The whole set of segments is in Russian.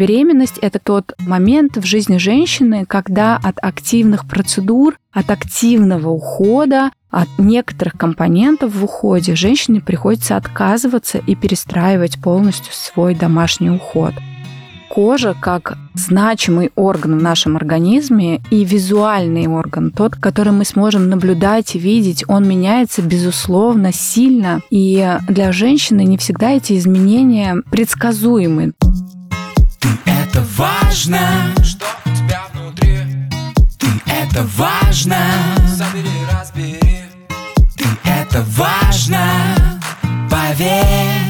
беременность – это тот момент в жизни женщины, когда от активных процедур, от активного ухода, от некоторых компонентов в уходе женщине приходится отказываться и перестраивать полностью свой домашний уход. Кожа как значимый орган в нашем организме и визуальный орган, тот, который мы сможем наблюдать и видеть, он меняется, безусловно, сильно. И для женщины не всегда эти изменения предсказуемы. Ты это важно, что у тебя внутри. Ты это важно, забери, разбери. Ты это важно, поверь.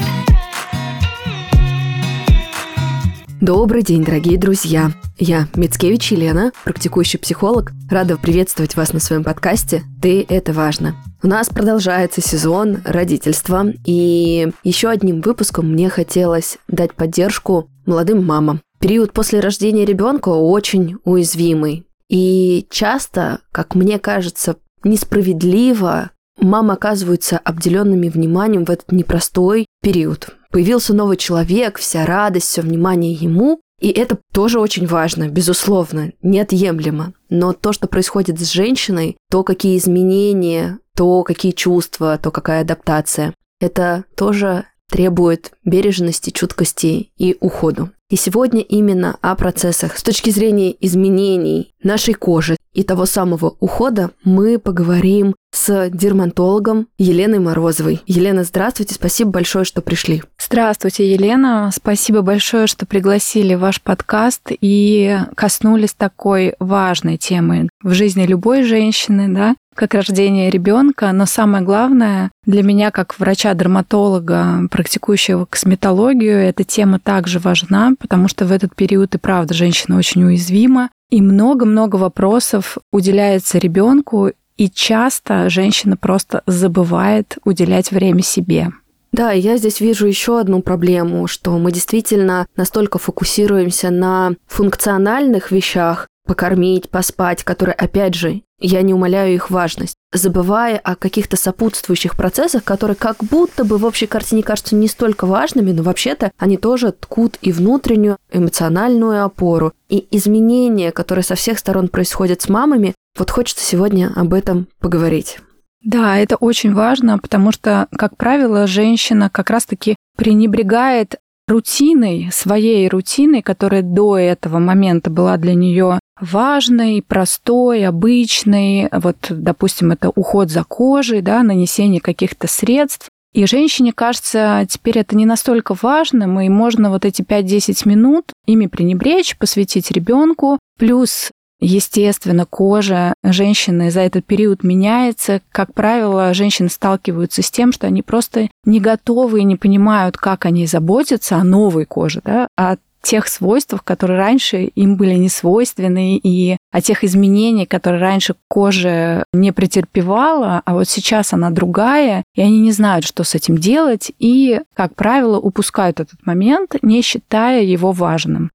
Добрый день, дорогие друзья! Я Мицкевич Елена, практикующий психолог. Рада приветствовать вас на своем подкасте «Ты – это важно». У нас продолжается сезон родительства, и еще одним выпуском мне хотелось дать поддержку молодым мамам. Период после рождения ребенка очень уязвимый. И часто, как мне кажется, несправедливо мамы оказываются обделенными вниманием в этот непростой период. Появился новый человек, вся радость, все внимание ему. И это тоже очень важно, безусловно, неотъемлемо. Но то, что происходит с женщиной, то, какие изменения, то, какие чувства, то, какая адаптация, это тоже требует бережности, чуткости и уходу. И сегодня именно о процессах с точки зрения изменений нашей кожи и того самого ухода мы поговорим с дерматологом Еленой Морозовой. Елена, здравствуйте, спасибо большое, что пришли. Здравствуйте, Елена. Спасибо большое, что пригласили ваш подкаст и коснулись такой важной темы в жизни любой женщины, да, как рождение ребенка, но самое главное для меня, как врача-дерматолога, практикующего косметологию, эта тема также важна, потому что в этот период и правда женщина очень уязвима, и много-много вопросов уделяется ребенку, и часто женщина просто забывает уделять время себе. Да, я здесь вижу еще одну проблему, что мы действительно настолько фокусируемся на функциональных вещах, покормить, поспать, которые, опять же, я не умоляю их важность, забывая о каких-то сопутствующих процессах, которые как будто бы в общей картине кажутся не столько важными, но вообще-то они тоже ткут и внутреннюю эмоциональную опору, и изменения, которые со всех сторон происходят с мамами, вот хочется сегодня об этом поговорить. Да, это очень важно, потому что, как правило, женщина как раз-таки пренебрегает рутиной, своей рутиной, которая до этого момента была для нее важной, простой, обычной. Вот, допустим, это уход за кожей, да, нанесение каких-то средств. И женщине кажется, теперь это не настолько важным, и можно вот эти 5-10 минут ими пренебречь, посвятить ребенку. Плюс Естественно, кожа женщины за этот период меняется. Как правило, женщины сталкиваются с тем, что они просто не готовы и не понимают, как они заботятся о новой коже, да, о тех свойствах, которые раньше им были не свойственны, и о тех изменениях, которые раньше кожа не претерпевала, а вот сейчас она другая, и они не знают, что с этим делать, и, как правило, упускают этот момент, не считая его важным.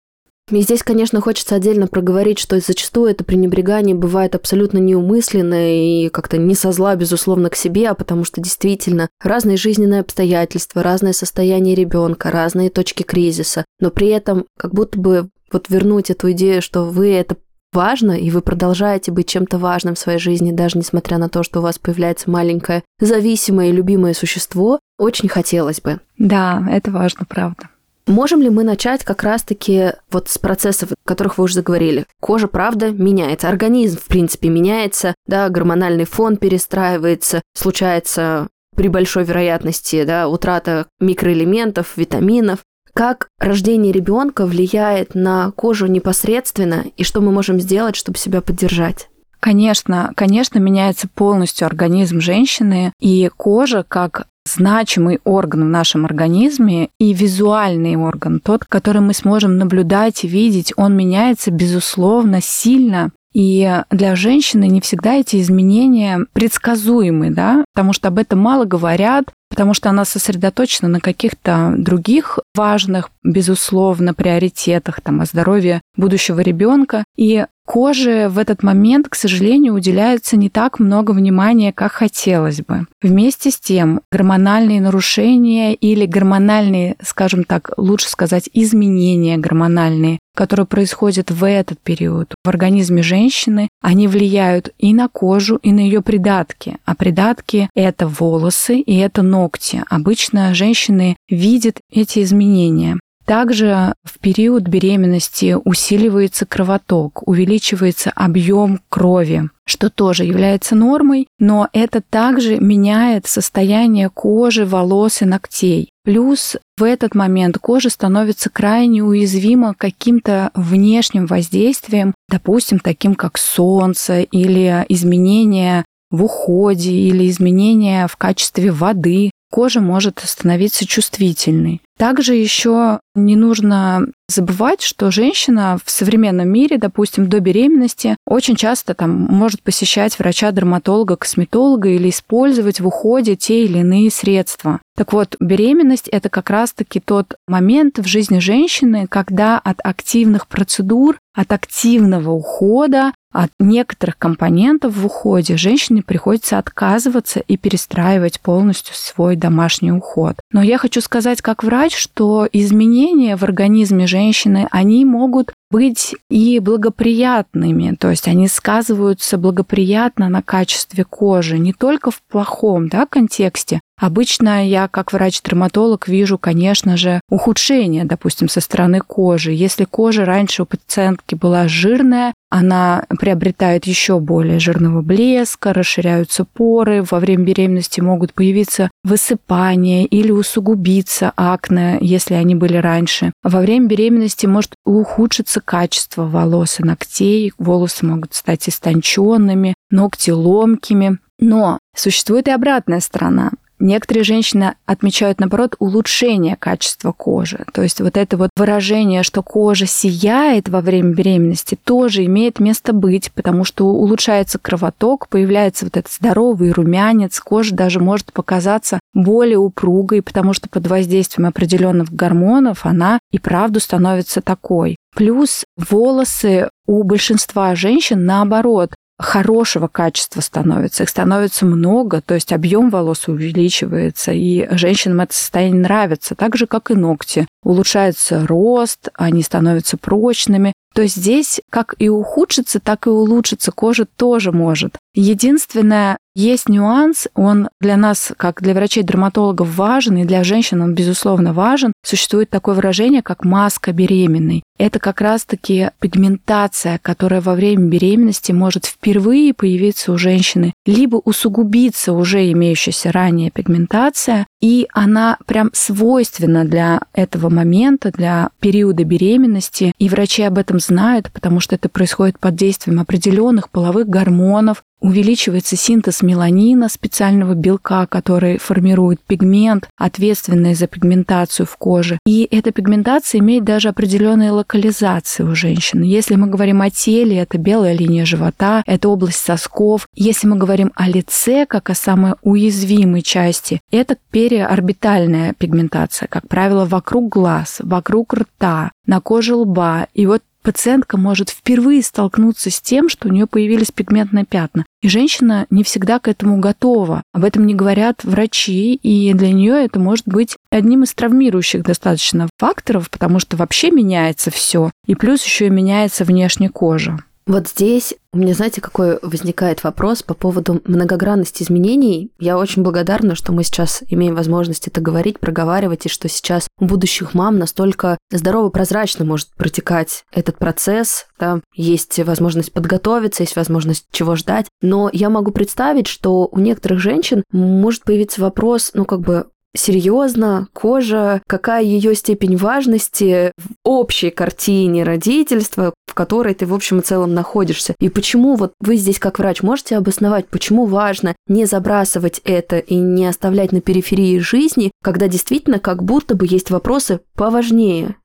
И здесь, конечно, хочется отдельно проговорить, что зачастую это пренебрегание бывает абсолютно неумысленное и как-то не со зла, безусловно, к себе, а потому что действительно разные жизненные обстоятельства, разное состояние ребенка, разные точки кризиса, но при этом как будто бы вот вернуть эту идею, что вы это важно, и вы продолжаете быть чем-то важным в своей жизни, даже несмотря на то, что у вас появляется маленькое зависимое и любимое существо, очень хотелось бы. Да, это важно, правда. Можем ли мы начать как раз-таки вот с процессов, о которых вы уже заговорили? Кожа, правда, меняется, организм, в принципе, меняется, да, гормональный фон перестраивается, случается при большой вероятности, да, утрата микроэлементов, витаминов. Как рождение ребенка влияет на кожу непосредственно и что мы можем сделать, чтобы себя поддержать? Конечно, конечно, меняется полностью организм женщины, и кожа как значимый орган в нашем организме и визуальный орган, тот, который мы сможем наблюдать и видеть, он меняется, безусловно, сильно. И для женщины не всегда эти изменения предсказуемы, да, потому что об этом мало говорят, потому что она сосредоточена на каких-то других важных, безусловно, приоритетах, там, о здоровье будущего ребенка. И коже в этот момент, к сожалению, уделяется не так много внимания, как хотелось бы. Вместе с тем, гормональные нарушения или гормональные, скажем так, лучше сказать, изменения гормональные, которые происходят в этот период в организме женщины, они влияют и на кожу, и на ее придатки. А придатки – это волосы и это ногти. Обычно женщины видят эти изменения. Также в период беременности усиливается кровоток, увеличивается объем крови, что тоже является нормой, но это также меняет состояние кожи, волос и ногтей. Плюс в этот момент кожа становится крайне уязвима каким-то внешним воздействиям, допустим, таким как солнце или изменения в уходе или изменения в качестве воды, кожа может становиться чувствительной. Также еще не нужно забывать, что женщина в современном мире, допустим, до беременности, очень часто там может посещать врача-дерматолога, косметолога или использовать в уходе те или иные средства. Так вот, беременность – это как раз-таки тот момент в жизни женщины, когда от активных процедур, от активного ухода, от некоторых компонентов в уходе женщине приходится отказываться и перестраивать полностью свой домашний уход. Но я хочу сказать как врач, что изменения в организме женщины, они могут быть и благоприятными, то есть они сказываются благоприятно на качестве кожи, не только в плохом да, контексте, Обычно я, как врач-дерматолог, вижу, конечно же, ухудшение, допустим, со стороны кожи. Если кожа раньше у пациентки была жирная, она приобретает еще более жирного блеска, расширяются поры, во время беременности могут появиться высыпания или усугубиться акне, если они были раньше. Во время беременности может ухудшиться качество волос и ногтей, волосы могут стать истонченными, ногти ломкими. Но существует и обратная сторона. Некоторые женщины отмечают, наоборот, улучшение качества кожи. То есть вот это вот выражение, что кожа сияет во время беременности, тоже имеет место быть, потому что улучшается кровоток, появляется вот этот здоровый румянец, кожа даже может показаться более упругой, потому что под воздействием определенных гормонов она и правду становится такой. Плюс волосы у большинства женщин, наоборот, хорошего качества становится, их становится много, то есть объем волос увеличивается, и женщинам это состояние нравится, так же, как и ногти. Улучшается рост, они становятся прочными. То есть здесь как и ухудшится, так и улучшится кожа тоже может. Единственное, есть нюанс, он для нас, как для врачей-дерматологов, важен, и для женщин он, безусловно, важен. Существует такое выражение, как маска беременной. Это как раз-таки пигментация, которая во время беременности может впервые появиться у женщины, либо усугубиться уже имеющаяся ранее пигментация, и она прям свойственна для этого момента, для периода беременности, и врачи об этом знают, потому что это происходит под действием определенных половых гормонов, увеличивается синтез меланина, специального белка, который формирует пигмент, ответственный за пигментацию в коже. И эта пигментация имеет даже определенные локализации у женщин. Если мы говорим о теле, это белая линия живота, это область сосков. Если мы говорим о лице, как о самой уязвимой части, это переорбитальная пигментация, как правило, вокруг глаз, вокруг рта, на коже лба. И вот пациентка может впервые столкнуться с тем, что у нее появились пигментные пятна. И женщина не всегда к этому готова. Об этом не говорят врачи, и для нее это может быть одним из травмирующих достаточно факторов, потому что вообще меняется все, и плюс еще и меняется внешняя кожа. Вот здесь у меня, знаете, какой возникает вопрос по поводу многогранности изменений. Я очень благодарна, что мы сейчас имеем возможность это говорить, проговаривать, и что сейчас у будущих мам настолько здорово, прозрачно может протекать этот процесс. Да? Есть возможность подготовиться, есть возможность чего ждать. Но я могу представить, что у некоторых женщин может появиться вопрос, ну, как бы, серьезно кожа, какая ее степень важности в общей картине родительства, в которой ты в общем и целом находишься. И почему вот вы здесь как врач можете обосновать, почему важно не забрасывать это и не оставлять на периферии жизни, когда действительно как будто бы есть вопросы поважнее?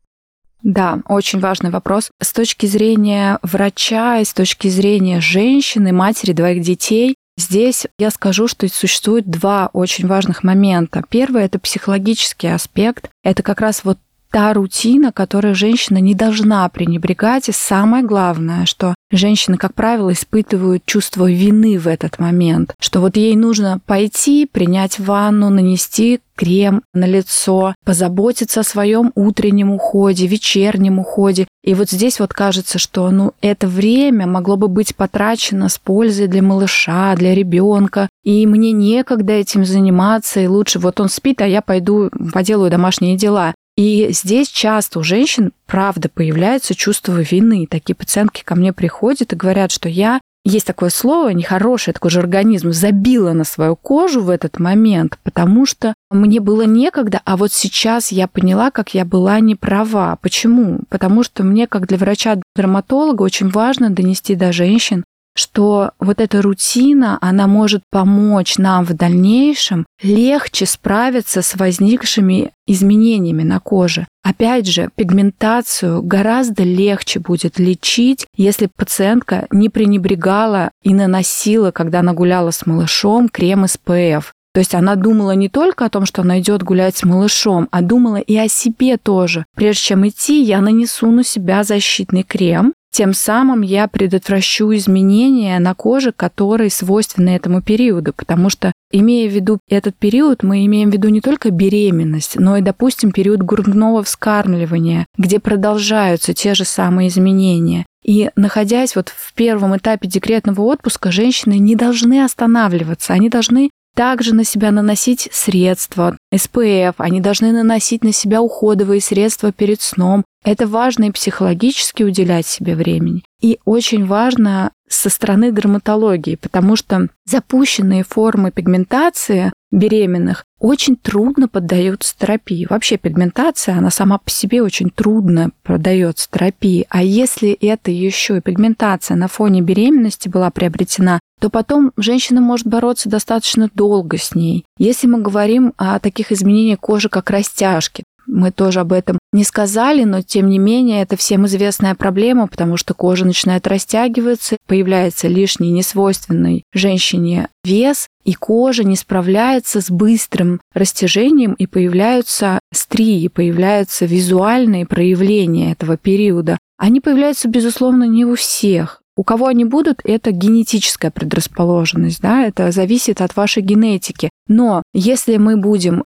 Да, очень важный вопрос. С точки зрения врача с точки зрения женщины, матери двоих детей, здесь я скажу, что существует два очень важных момента. Первый – это психологический аспект. Это как раз вот та рутина, которой женщина не должна пренебрегать. И самое главное, что женщины, как правило, испытывают чувство вины в этот момент, что вот ей нужно пойти, принять ванну, нанести крем на лицо, позаботиться о своем утреннем уходе, вечернем уходе. И вот здесь вот кажется, что ну, это время могло бы быть потрачено с пользой для малыша, для ребенка, и мне некогда этим заниматься, и лучше вот он спит, а я пойду поделаю домашние дела. И здесь часто у женщин, правда, появляется чувство вины. Такие пациентки ко мне приходят и говорят, что я есть такое слово, нехорошее, такой же организм, забила на свою кожу в этот момент, потому что мне было некогда, а вот сейчас я поняла, как я была не права. Почему? Потому что мне, как для врача-дерматолога, очень важно донести до женщин, что вот эта рутина, она может помочь нам в дальнейшем легче справиться с возникшими изменениями на коже. Опять же, пигментацию гораздо легче будет лечить, если пациентка не пренебрегала и наносила, когда она гуляла с малышом, крем SPF. То есть она думала не только о том, что она идет гулять с малышом, а думала и о себе тоже. Прежде чем идти, я нанесу на себя защитный крем, тем самым я предотвращу изменения на коже, которые свойственны этому периоду, потому что, имея в виду этот период, мы имеем в виду не только беременность, но и, допустим, период грудного вскармливания, где продолжаются те же самые изменения. И находясь вот в первом этапе декретного отпуска, женщины не должны останавливаться, они должны также на себя наносить средства, СПФ, они должны наносить на себя уходовые средства перед сном. Это важно и психологически уделять себе времени. И очень важно со стороны дерматологии, потому что запущенные формы пигментации беременных очень трудно поддаются терапии. Вообще пигментация, она сама по себе очень трудно поддается терапии. А если это еще и пигментация на фоне беременности была приобретена, то потом женщина может бороться достаточно долго с ней. Если мы говорим о таких изменениях кожи, как растяжки, мы тоже об этом не сказали, но тем не менее это всем известная проблема, потому что кожа начинает растягиваться, появляется лишний несвойственный женщине вес, и кожа не справляется с быстрым растяжением, и появляются стрии, появляются визуальные проявления этого периода. Они появляются, безусловно, не у всех. У кого они будут, это генетическая предрасположенность, да, это зависит от вашей генетики. Но если мы будем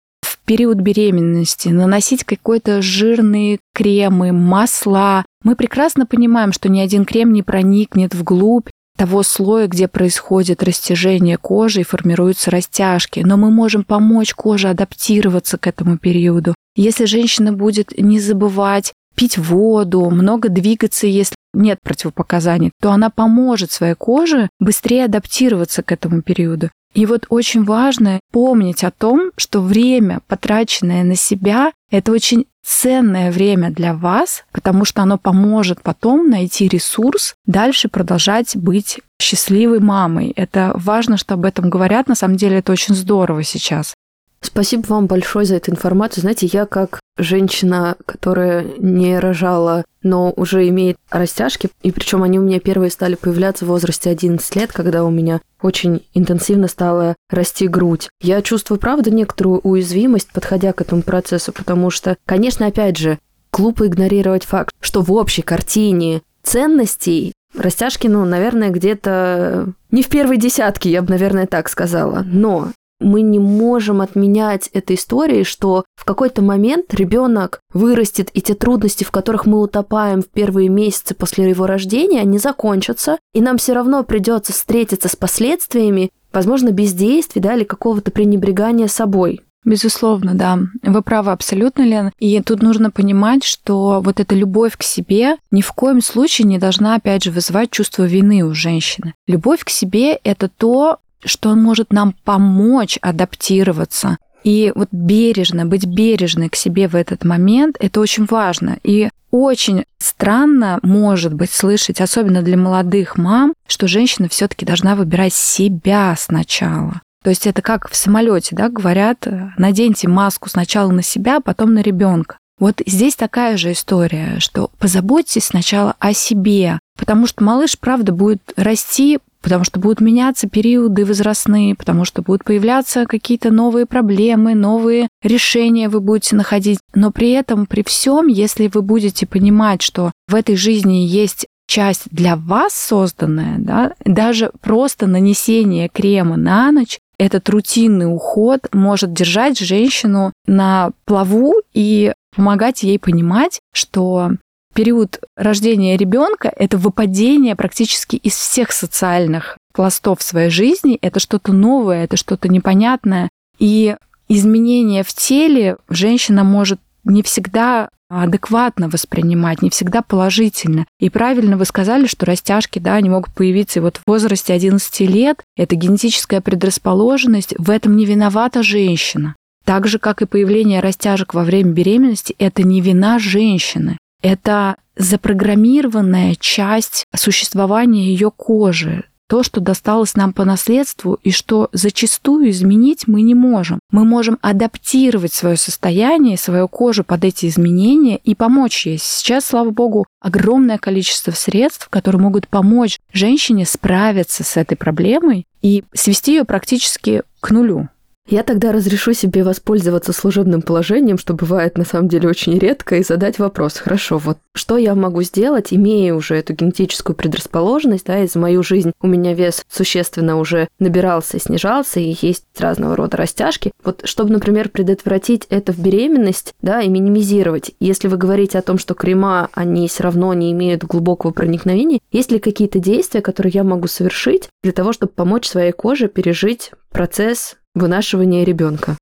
период беременности, наносить какой-то жирные кремы, масла. Мы прекрасно понимаем, что ни один крем не проникнет вглубь того слоя, где происходит растяжение кожи и формируются растяжки, но мы можем помочь коже адаптироваться к этому периоду. Если женщина будет не забывать пить воду, много двигаться, если нет противопоказаний, то она поможет своей коже быстрее адаптироваться к этому периоду. И вот очень важно помнить о том, что время, потраченное на себя, это очень ценное время для вас, потому что оно поможет потом найти ресурс, дальше продолжать быть счастливой мамой. Это важно, что об этом говорят. На самом деле это очень здорово сейчас. Спасибо вам большое за эту информацию. Знаете, я как женщина, которая не рожала, но уже имеет растяжки, и причем они у меня первые стали появляться в возрасте 11 лет, когда у меня очень интенсивно стала расти грудь. Я чувствую, правда, некоторую уязвимость, подходя к этому процессу, потому что, конечно, опять же, глупо игнорировать факт, что в общей картине ценностей растяжки, ну, наверное, где-то не в первой десятке, я бы, наверное, так сказала. Но мы не можем отменять этой истории, что в какой-то момент ребенок вырастет, и те трудности, в которых мы утопаем в первые месяцы после его рождения, они закончатся, и нам все равно придется встретиться с последствиями, возможно, бездействия, да, или какого-то пренебрегания собой. Безусловно, да. Вы правы абсолютно, Лен. И тут нужно понимать, что вот эта любовь к себе ни в коем случае не должна, опять же, вызывать чувство вины у женщины. Любовь к себе — это то, что он может нам помочь адаптироваться. И вот бережно, быть бережной к себе в этот момент, это очень важно. И очень странно, может быть, слышать, особенно для молодых мам, что женщина все-таки должна выбирать себя сначала. То есть это как в самолете, да, говорят, наденьте маску сначала на себя, потом на ребенка. Вот здесь такая же история, что позаботьтесь сначала о себе, потому что малыш, правда, будет расти потому что будут меняться периоды возрастные, потому что будут появляться какие-то новые проблемы, новые решения вы будете находить. Но при этом, при всем, если вы будете понимать, что в этой жизни есть часть для вас созданная, да, даже просто нанесение крема на ночь, этот рутинный уход может держать женщину на плаву и помогать ей понимать, что период рождения ребенка это выпадение практически из всех социальных пластов своей жизни. Это что-то новое, это что-то непонятное. И изменения в теле женщина может не всегда адекватно воспринимать, не всегда положительно. И правильно вы сказали, что растяжки, да, они могут появиться и вот в возрасте 11 лет. Это генетическая предрасположенность. В этом не виновата женщина. Так же, как и появление растяжек во время беременности, это не вина женщины. Это запрограммированная часть существования ее кожи, то, что досталось нам по наследству и что зачастую изменить мы не можем. Мы можем адаптировать свое состояние, свою кожу под эти изменения и помочь ей. Сейчас, слава богу, огромное количество средств, которые могут помочь женщине справиться с этой проблемой и свести ее практически к нулю. Я тогда разрешу себе воспользоваться служебным положением, что бывает на самом деле очень редко, и задать вопрос. Хорошо, вот что я могу сделать, имея уже эту генетическую предрасположенность, да, и за мою жизнь у меня вес существенно уже набирался и снижался, и есть разного рода растяжки. Вот чтобы, например, предотвратить это в беременность, да, и минимизировать, если вы говорите о том, что крема, они все равно не имеют глубокого проникновения, есть ли какие-то действия, которые я могу совершить для того, чтобы помочь своей коже пережить процесс вынашивания ребенка.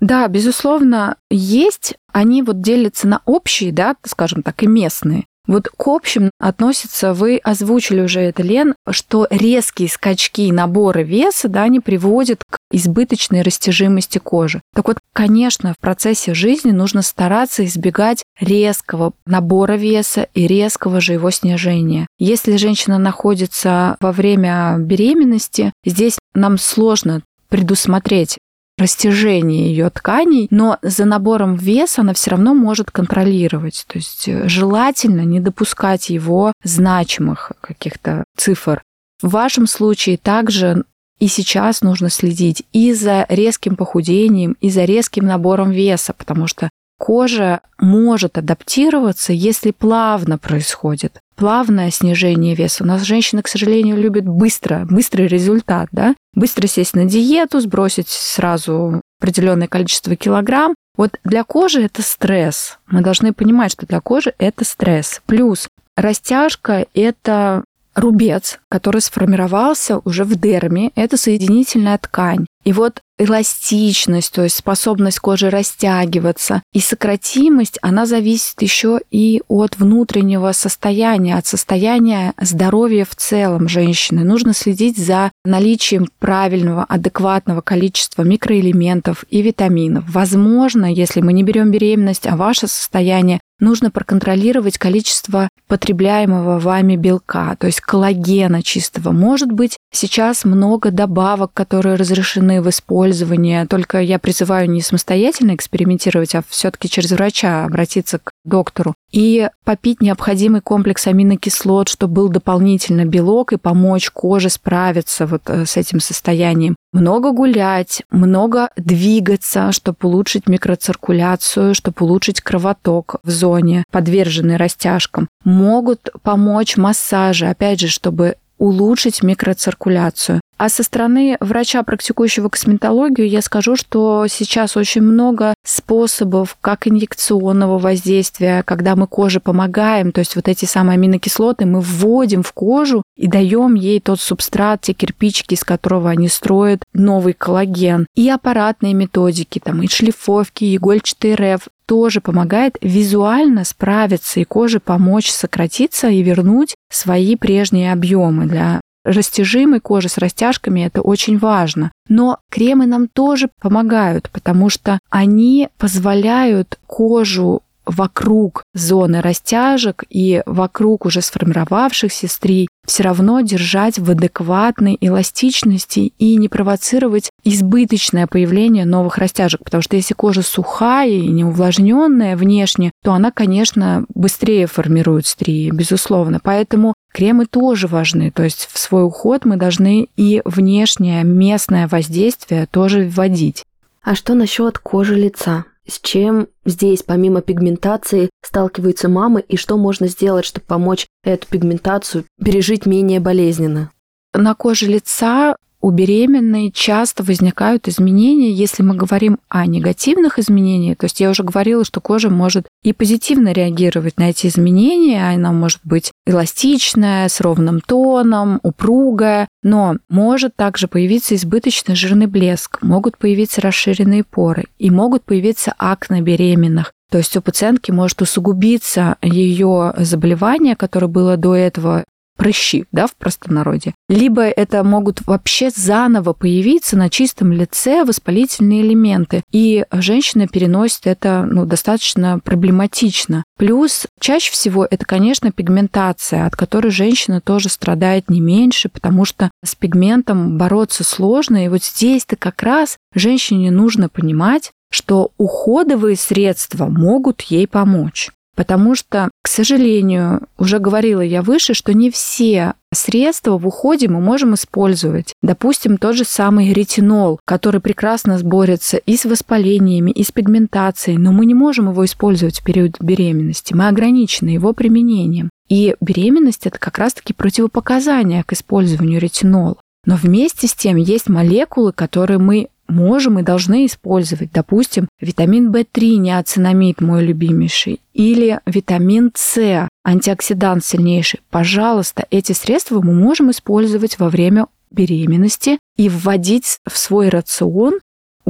Да, безусловно, есть. Они вот делятся на общие, да, скажем так, и местные. Вот к общим относится, вы озвучили уже это, Лен, что резкие скачки и наборы веса, да, они приводят к избыточной растяжимости кожи. Так вот, конечно, в процессе жизни нужно стараться избегать резкого набора веса и резкого же его снижения. Если женщина находится во время беременности, здесь нам сложно предусмотреть растяжение ее тканей, но за набором веса она все равно может контролировать. То есть э, желательно не допускать его значимых каких-то цифр. В вашем случае также и сейчас нужно следить и за резким похудением, и за резким набором веса, потому что кожа может адаптироваться, если плавно происходит. Плавное снижение веса. У нас женщины, к сожалению, любят быстро, быстрый результат, да? Быстро сесть на диету, сбросить сразу определенное количество килограмм. Вот для кожи это стресс. Мы должны понимать, что для кожи это стресс. Плюс растяжка – это рубец, который сформировался уже в дерме. Это соединительная ткань. И вот эластичность, то есть способность кожи растягиваться и сократимость, она зависит еще и от внутреннего состояния, от состояния здоровья в целом женщины. Нужно следить за наличием правильного, адекватного количества микроэлементов и витаминов. Возможно, если мы не берем беременность, а ваше состояние, нужно проконтролировать количество потребляемого вами белка, то есть коллагена чистого. Может быть, сейчас много добавок, которые разрешены в использовании, только я призываю не самостоятельно экспериментировать, а все-таки через врача обратиться к доктору. И попить необходимый комплекс аминокислот, чтобы был дополнительно белок и помочь коже справиться вот э, с этим состоянием. Много гулять, много двигаться, чтобы улучшить микроциркуляцию, чтобы улучшить кровоток в зоне, подверженной растяжкам. Могут помочь массажи, опять же, чтобы улучшить микроциркуляцию. А со стороны врача, практикующего косметологию, я скажу, что сейчас очень много способов, как инъекционного воздействия, когда мы коже помогаем, то есть вот эти самые аминокислоты мы вводим в кожу и даем ей тот субстрат, те кирпичики, из которого они строят новый коллаген. И аппаратные методики, там, и шлифовки, и игольчатый РФ тоже помогает визуально справиться и коже помочь сократиться и вернуть свои прежние объемы для растяжимой кожи с растяжками это очень важно. Но кремы нам тоже помогают, потому что они позволяют кожу вокруг зоны растяжек и вокруг уже сформировавшихся стрий все равно держать в адекватной эластичности и не провоцировать избыточное появление новых растяжек. Потому что если кожа сухая и неувлажненная внешне, то она, конечно, быстрее формирует стрии, безусловно. Поэтому кремы тоже важны. То есть в свой уход мы должны и внешнее местное воздействие тоже вводить. А что насчет кожи лица? С чем здесь, помимо пигментации, сталкиваются мамы и что можно сделать, чтобы помочь эту пигментацию пережить менее болезненно? На коже лица у беременной часто возникают изменения, если мы говорим о негативных изменениях. То есть я уже говорила, что кожа может и позитивно реагировать на эти изменения. Она может быть эластичная, с ровным тоном, упругая, но может также появиться избыточный жирный блеск, могут появиться расширенные поры и могут появиться акне беременных. То есть у пациентки может усугубиться ее заболевание, которое было до этого прыщи, да, в простонародье. Либо это могут вообще заново появиться на чистом лице воспалительные элементы. И женщина переносит это ну, достаточно проблематично. Плюс чаще всего это, конечно, пигментация, от которой женщина тоже страдает не меньше, потому что с пигментом бороться сложно. И вот здесь-то как раз женщине нужно понимать, что уходовые средства могут ей помочь. Потому что, к сожалению, уже говорила я выше, что не все средства в уходе мы можем использовать. Допустим, тот же самый ретинол, который прекрасно сборется и с воспалениями, и с пигментацией, но мы не можем его использовать в период беременности. Мы ограничены его применением. И беременность это как раз-таки противопоказание к использованию ретинола. Но вместе с тем есть молекулы, которые мы можем и должны использовать. Допустим, витамин В3, неоцинамид, мой любимейший, или витамин С, антиоксидант сильнейший. Пожалуйста, эти средства мы можем использовать во время беременности и вводить в свой рацион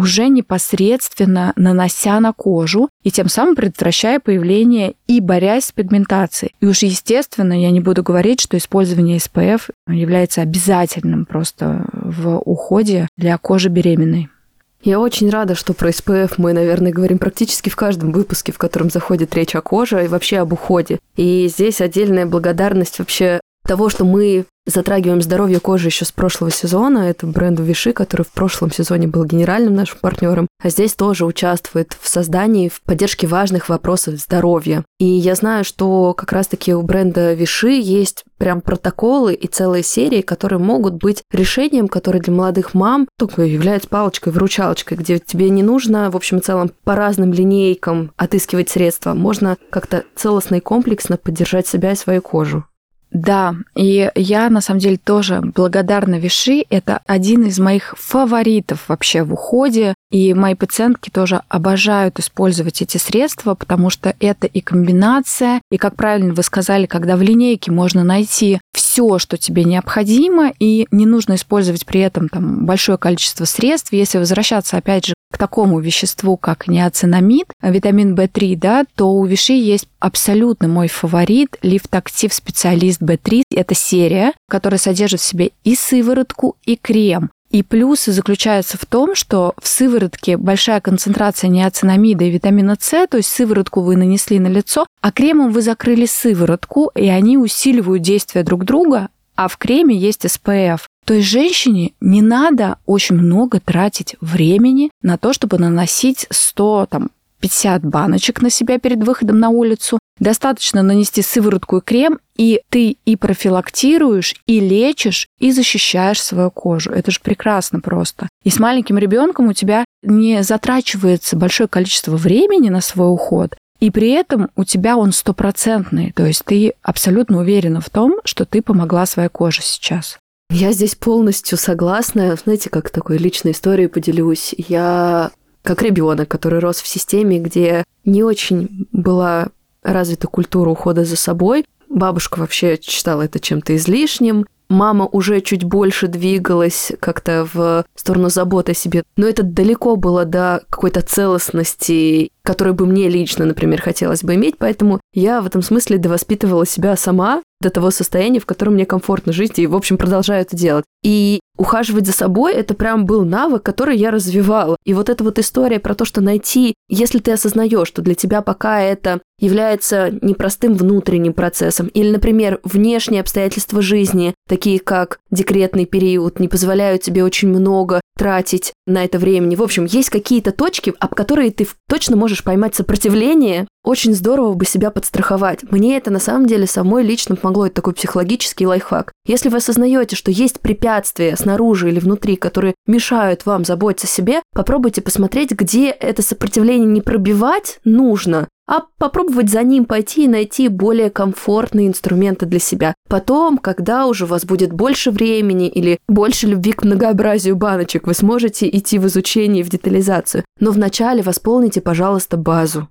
уже непосредственно нанося на кожу и тем самым предотвращая появление и борясь с пигментацией. И уж естественно, я не буду говорить, что использование SPF является обязательным просто в уходе для кожи беременной. Я очень рада, что про SPF мы, наверное, говорим практически в каждом выпуске, в котором заходит речь о коже и вообще об уходе. И здесь отдельная благодарность вообще того, что мы затрагиваем здоровье кожи еще с прошлого сезона. Это бренду Виши, который в прошлом сезоне был генеральным нашим партнером, а здесь тоже участвует в создании, в поддержке важных вопросов здоровья. И я знаю, что как раз-таки у бренда Виши есть прям протоколы и целые серии, которые могут быть решением, которое для молодых мам только является палочкой-выручалочкой, где тебе не нужно, в общем и целом, по разным линейкам отыскивать средства. Можно как-то целостно и комплексно поддержать себя и свою кожу. Да, и я на самом деле тоже благодарна Виши. Это один из моих фаворитов вообще в уходе. И мои пациентки тоже обожают использовать эти средства, потому что это и комбинация, и, как правильно вы сказали, когда в линейке можно найти все, что тебе необходимо, и не нужно использовать при этом там, большое количество средств. Если возвращаться, опять же, к такому веществу, как неоцинамид, витамин В3, да, то у Виши есть абсолютно мой фаворит лифтактив специалист B3. Это серия, которая содержит в себе и сыворотку, и крем. И плюс заключается в том, что в сыворотке большая концентрация неоцинамида и витамина С, то есть сыворотку вы нанесли на лицо, а кремом вы закрыли сыворотку, и они усиливают действие друг друга, а в креме есть SPF. То есть женщине не надо очень много тратить времени на то, чтобы наносить 100, там, 50 баночек на себя перед выходом на улицу. Достаточно нанести сыворотку и крем, и ты и профилактируешь, и лечишь, и защищаешь свою кожу. Это же прекрасно просто. И с маленьким ребенком у тебя не затрачивается большое количество времени на свой уход, и при этом у тебя он стопроцентный. То есть ты абсолютно уверена в том, что ты помогла своей коже сейчас. Я здесь полностью согласна. Знаете, как такой личной историей поделюсь. Я как ребенок, который рос в системе, где не очень была развита культура ухода за собой. Бабушка вообще считала это чем-то излишним. Мама уже чуть больше двигалась как-то в сторону заботы о себе. Но это далеко было до какой-то целостности, которую бы мне лично, например, хотелось бы иметь. Поэтому я в этом смысле довоспитывала себя сама до того состояния, в котором мне комфортно жить, и, в общем, продолжаю это делать. И ухаживать за собой, это прям был навык, который я развивала. И вот эта вот история про то, что найти, если ты осознаешь, что для тебя пока это является непростым внутренним процессом. Или, например, внешние обстоятельства жизни, такие как декретный период, не позволяют тебе очень много тратить на это времени. В общем, есть какие-то точки, об которые ты точно можешь поймать сопротивление. Очень здорово бы себя подстраховать. Мне это на самом деле самой лично помогло. Это такой психологический лайфхак. Если вы осознаете, что есть препятствия снаружи или внутри, которые мешают вам заботиться о себе, попробуйте посмотреть, где это сопротивление не пробивать нужно, а попробовать за ним пойти и найти более комфортные инструменты для себя. Потом, когда уже у вас будет больше времени или больше любви к многообразию баночек, вы сможете идти в изучение и в детализацию. Но вначале восполните, пожалуйста, базу.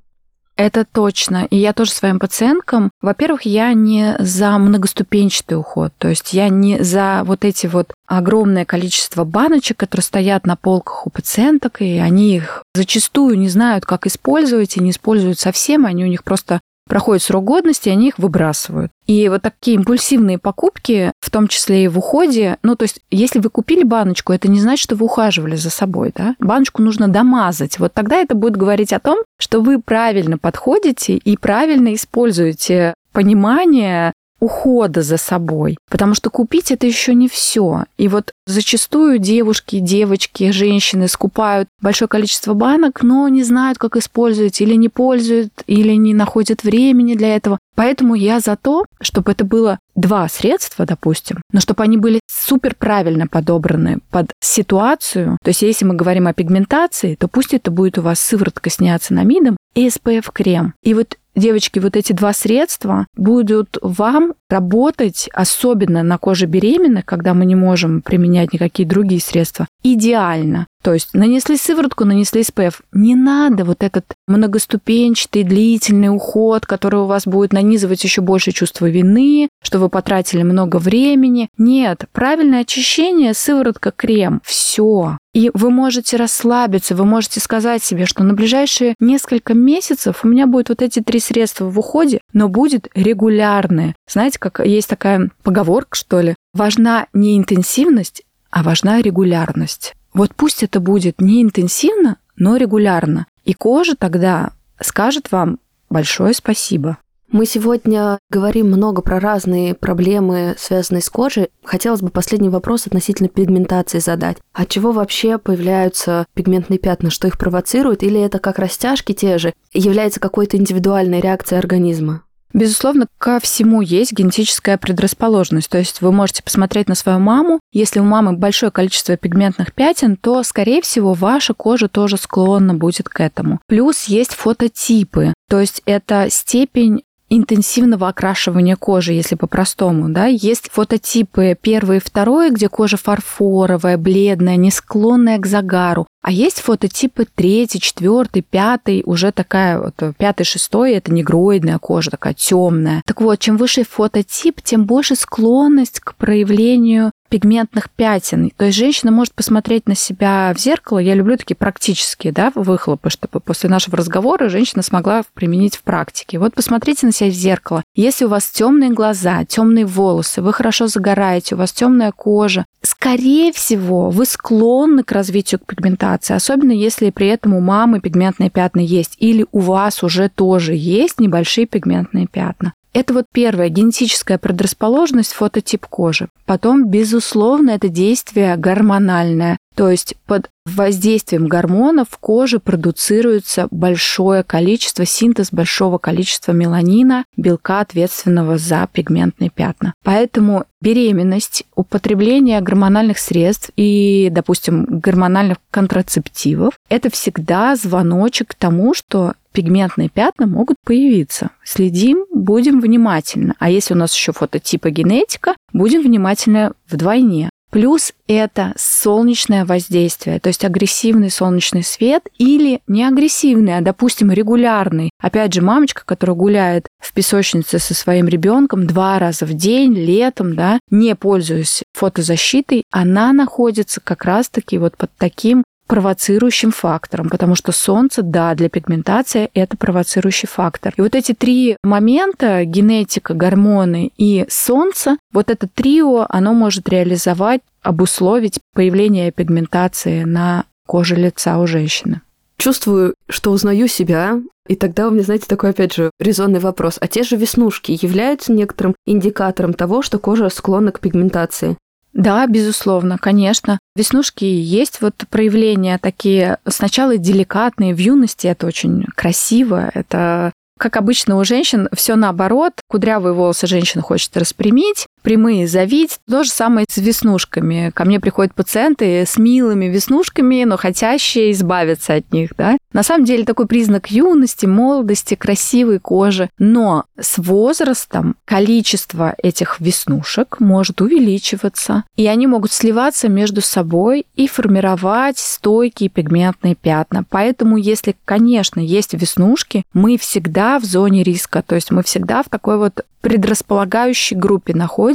Это точно. И я тоже своим пациенткам, во-первых, я не за многоступенчатый уход, то есть я не за вот эти вот огромное количество баночек, которые стоят на полках у пациенток, и они их зачастую не знают, как использовать, и не используют совсем, они у них просто проходит срок годности, они их выбрасывают. И вот такие импульсивные покупки, в том числе и в уходе, ну, то есть, если вы купили баночку, это не значит, что вы ухаживали за собой, да? Баночку нужно домазать. Вот тогда это будет говорить о том, что вы правильно подходите и правильно используете понимание ухода за собой. Потому что купить это еще не все. И вот зачастую девушки, девочки, женщины скупают большое количество банок, но не знают, как использовать, или не пользуют, или не находят времени для этого. Поэтому я за то, чтобы это было два средства, допустим, но чтобы они были супер правильно подобраны под ситуацию. То есть если мы говорим о пигментации, то пусть это будет у вас сыворотка с неоцинамидом и SPF-крем. И вот девочки, вот эти два средства будут вам работать, особенно на коже беременных, когда мы не можем применять никакие другие средства, идеально. То есть нанесли сыворотку, нанесли SPF. Не надо вот этот многоступенчатый, длительный уход, который у вас будет нанизывать еще больше чувства вины, что вы потратили много времени. Нет, правильное очищение, сыворотка, крем. Все. И вы можете расслабиться, вы можете сказать себе, что на ближайшие несколько месяцев у меня будут вот эти три средства в уходе, но будет регулярное. Знаете, как есть такая поговорка, что ли? Важна не интенсивность, а важна регулярность. Вот пусть это будет не интенсивно, но регулярно. И кожа тогда скажет вам большое спасибо. Мы сегодня говорим много про разные проблемы, связанные с кожей. Хотелось бы последний вопрос относительно пигментации задать. От чего вообще появляются пигментные пятна? Что их провоцирует? Или это как растяжки те же? Является какой-то индивидуальной реакцией организма? Безусловно, ко всему есть генетическая предрасположенность. То есть вы можете посмотреть на свою маму. Если у мамы большое количество пигментных пятен, то, скорее всего, ваша кожа тоже склонна будет к этому. Плюс есть фототипы. То есть это степень интенсивного окрашивания кожи, если по-простому, да, есть фототипы первый и второй, где кожа фарфоровая, бледная, не склонная к загару. А есть фототипы третий, четвертый, пятый, уже такая вот пятый, шестой, это негроидная кожа, такая темная. Так вот, чем выше фототип, тем больше склонность к проявлению пигментных пятен. То есть женщина может посмотреть на себя в зеркало. Я люблю такие практические да, выхлопы, чтобы после нашего разговора женщина смогла применить в практике. Вот посмотрите на себя в зеркало. Если у вас темные глаза, темные волосы, вы хорошо загораете, у вас темная кожа, скорее всего, вы склонны к развитию пигментации, особенно если при этом у мамы пигментные пятна есть, или у вас уже тоже есть небольшие пигментные пятна. Это вот первая генетическая предрасположенность фототип кожи. Потом, безусловно, это действие гормональное. То есть под воздействием гормонов в коже продуцируется большое количество, синтез большого количества меланина, белка, ответственного за пигментные пятна. Поэтому беременность, употребление гормональных средств и, допустим, гормональных контрацептивов – это всегда звоночек к тому, что пигментные пятна могут появиться. Следим, будем внимательны. А если у нас еще фототипа генетика, будем внимательны вдвойне. Плюс это солнечное воздействие, то есть агрессивный солнечный свет или не агрессивный, а, допустим, регулярный. Опять же, мамочка, которая гуляет в песочнице со своим ребенком два раза в день, летом, да, не пользуясь фотозащитой, она находится как раз-таки вот под таким провоцирующим фактором, потому что солнце, да, для пигментации это провоцирующий фактор. И вот эти три момента, генетика, гормоны и солнце, вот это трио, оно может реализовать обусловить появление пигментации на коже лица у женщины. Чувствую, что узнаю себя, и тогда у меня, знаете, такой, опять же, резонный вопрос. А те же веснушки являются некоторым индикатором того, что кожа склонна к пигментации? Да, безусловно, конечно. Веснушки есть вот проявления такие сначала деликатные, в юности это очень красиво, это как обычно у женщин, все наоборот. Кудрявые волосы женщина хочет распрямить, прямые завить. То же самое с веснушками. Ко мне приходят пациенты с милыми веснушками, но хотящие избавиться от них. Да? На самом деле такой признак юности, молодости, красивой кожи. Но с возрастом количество этих веснушек может увеличиваться, и они могут сливаться между собой и формировать стойкие пигментные пятна. Поэтому, если, конечно, есть веснушки, мы всегда в зоне риска, то есть мы всегда в такой вот предрасполагающей группе находимся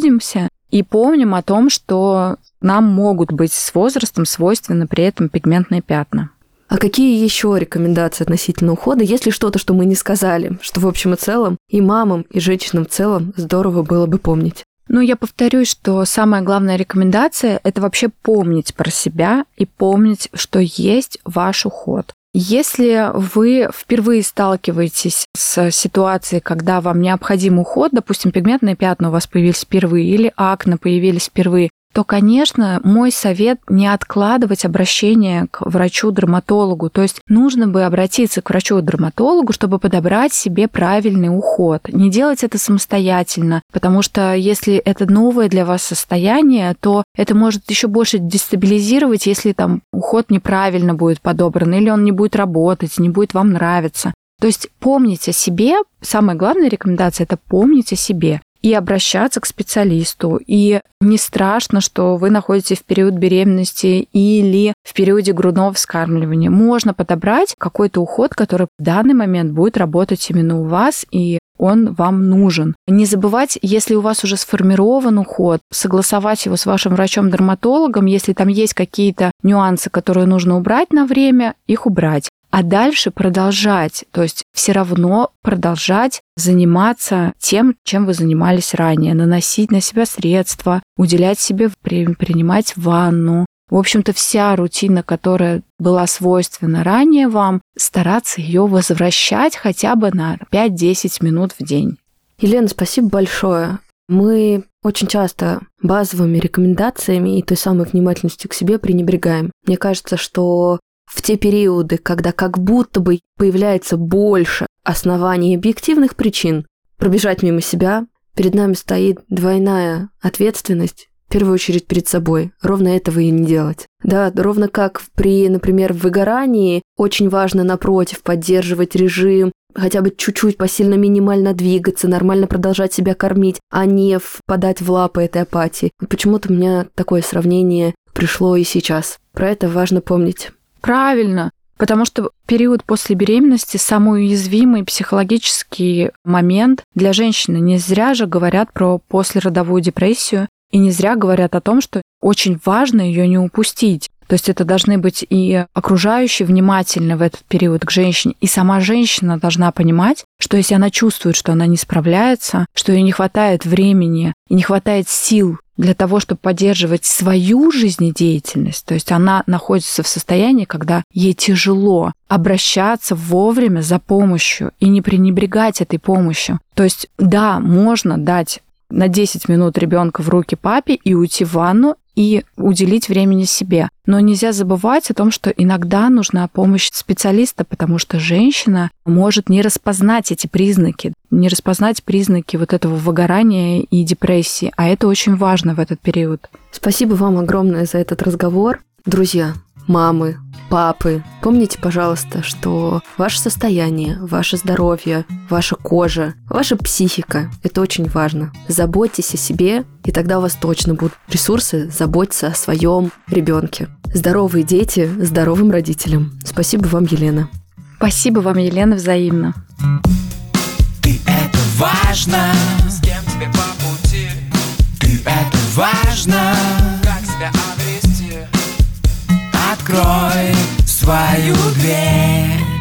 и помним о том, что нам могут быть с возрастом свойственны при этом пигментные пятна. А какие еще рекомендации относительно ухода? Есть ли что-то, что мы не сказали, что в общем и целом и мамам, и женщинам в целом здорово было бы помнить? Ну, я повторюсь, что самая главная рекомендация – это вообще помнить про себя и помнить, что есть ваш уход. Если вы впервые сталкиваетесь с ситуацией, когда вам необходим уход, допустим, пигментные пятна у вас появились впервые или акне появились впервые, то, конечно, мой совет не откладывать обращение к врачу-дерматологу. То есть нужно бы обратиться к врачу-дерматологу, чтобы подобрать себе правильный уход. Не делать это самостоятельно, потому что если это новое для вас состояние, то это может еще больше дестабилизировать, если там уход неправильно будет подобран, или он не будет работать, не будет вам нравиться. То есть помнить о себе, самая главная рекомендация – это помнить о себе и обращаться к специалисту. И не страшно, что вы находитесь в период беременности или в периоде грудного вскармливания. Можно подобрать какой-то уход, который в данный момент будет работать именно у вас, и он вам нужен. Не забывать, если у вас уже сформирован уход, согласовать его с вашим врачом-дерматологом, если там есть какие-то нюансы, которые нужно убрать на время, их убрать а дальше продолжать, то есть все равно продолжать заниматься тем, чем вы занимались ранее, наносить на себя средства, уделять себе время, принимать ванну. В общем-то, вся рутина, которая была свойственна ранее вам, стараться ее возвращать хотя бы на 5-10 минут в день. Елена, спасибо большое. Мы очень часто базовыми рекомендациями и той самой внимательностью к себе пренебрегаем. Мне кажется, что в те периоды, когда как будто бы появляется больше оснований объективных причин пробежать мимо себя, перед нами стоит двойная ответственность в первую очередь перед собой. Ровно этого и не делать. Да, ровно как при, например, выгорании очень важно, напротив, поддерживать режим, хотя бы чуть-чуть посильно минимально двигаться, нормально продолжать себя кормить, а не впадать в лапы этой апатии. Почему-то у меня такое сравнение пришло и сейчас. Про это важно помнить. Правильно. Потому что период после беременности самый уязвимый психологический момент для женщины. Не зря же говорят про послеродовую депрессию, и не зря говорят о том, что очень важно ее не упустить. То есть это должны быть и окружающие внимательны в этот период к женщине, и сама женщина должна понимать, что если она чувствует, что она не справляется, что ей не хватает времени и не хватает сил для того, чтобы поддерживать свою жизнедеятельность, то есть она находится в состоянии, когда ей тяжело обращаться вовремя за помощью и не пренебрегать этой помощью. То есть, да, можно дать на 10 минут ребенка в руки папе и уйти в ванну и уделить времени себе. Но нельзя забывать о том, что иногда нужна помощь специалиста, потому что женщина может не распознать эти признаки, не распознать признаки вот этого выгорания и депрессии, а это очень важно в этот период. Спасибо вам огромное за этот разговор. Друзья, мамы, папы, помните, пожалуйста, что ваше состояние, ваше здоровье, ваша кожа, ваша психика – это очень важно. Заботьтесь о себе, и тогда у вас точно будут ресурсы заботиться о своем ребенке. Здоровые дети здоровым родителям. Спасибо вам, Елена. Спасибо вам, Елена, взаимно. Ты это важно, с кем тебе по пути. Ты это важно. Открой свою дверь.